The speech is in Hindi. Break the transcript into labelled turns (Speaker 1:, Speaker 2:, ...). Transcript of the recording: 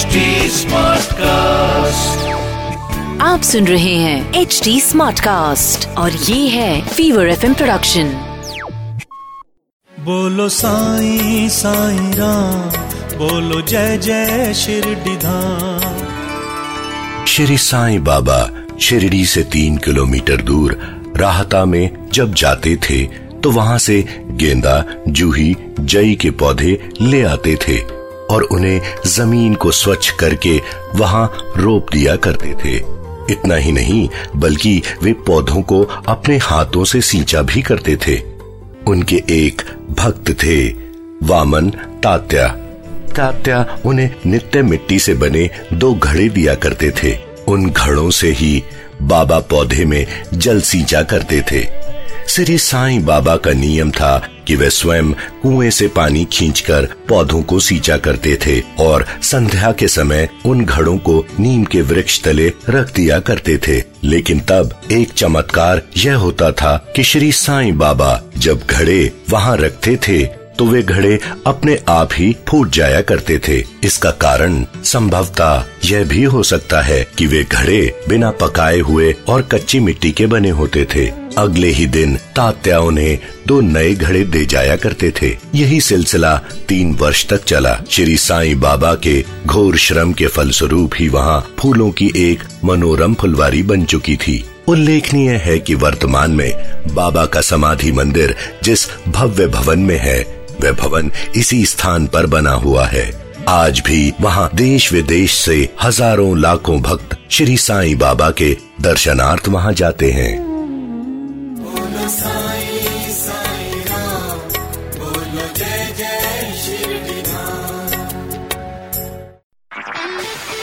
Speaker 1: HD Smartcast.
Speaker 2: आप सुन रहे हैं एच डी स्मार्ट कास्ट और ये है फीवर एफ़ प्रोडक्शन
Speaker 3: बोलो साई साई राम बोलो जय जय शिरडी धाम।
Speaker 4: श्री साईं बाबा शिरडी से तीन किलोमीटर दूर राहता में जब जाते थे तो वहाँ से गेंदा जूही जई के पौधे ले आते थे। और उन्हें ज़मीन को स्वच्छ करके वहाँ रोप दिया करते थे। इतना ही नहीं, बल्कि वे पौधों को अपने हाथों से सींचा भी करते थे। उनके एक भक्त थे, वामन तात्या। तात्या उन्हें नित्य मिट्टी से बने दो घड़े दिया करते थे। उन घड़ों से ही बाबा पौधे में जल सींचा करते थे। श्री साईं बाबा का नियम था कि वे स्वयं कुएँ से पानी खींचकर पौधों को सींचा करते थे और संध्या के समय उन घड़ों को नीम के वृक्ष तले रख दिया करते थे। लेकिन तब एक चमत्कार यह होता था कि श्री साईं बाबा जब घड़े वहाँ रखते थे तो वे घड़े अपने आप ही फूट जाया करते थे। इसका कारण संभवतः यह भी हो सकता है कि वे घड़े बिना पकाए हुए और कच्ची मिट्टी के बने होते थे। अगले ही दिन तात्या उन्हें दो नए घड़े दे जाया करते थे। यही सिलसिला तीन वर्ष तक चला। श्री साईं बाबा के घोर श्रम के फलस्वरूप ही वहाँ फूलों की एक मनोरम फुलवारी बन चुकी थी। उल्लेखनीय है कि वर्तमान में बाबा का समाधि मंदिर जिस भव्य भवन में है, वह भवन इसी स्थान पर बना हुआ है। आज भी वहाँ देश विदेश से हज़ारों लाखों भक्त श्री साईं बाबा के दर्शनार्थ वहाँ जाते हैं।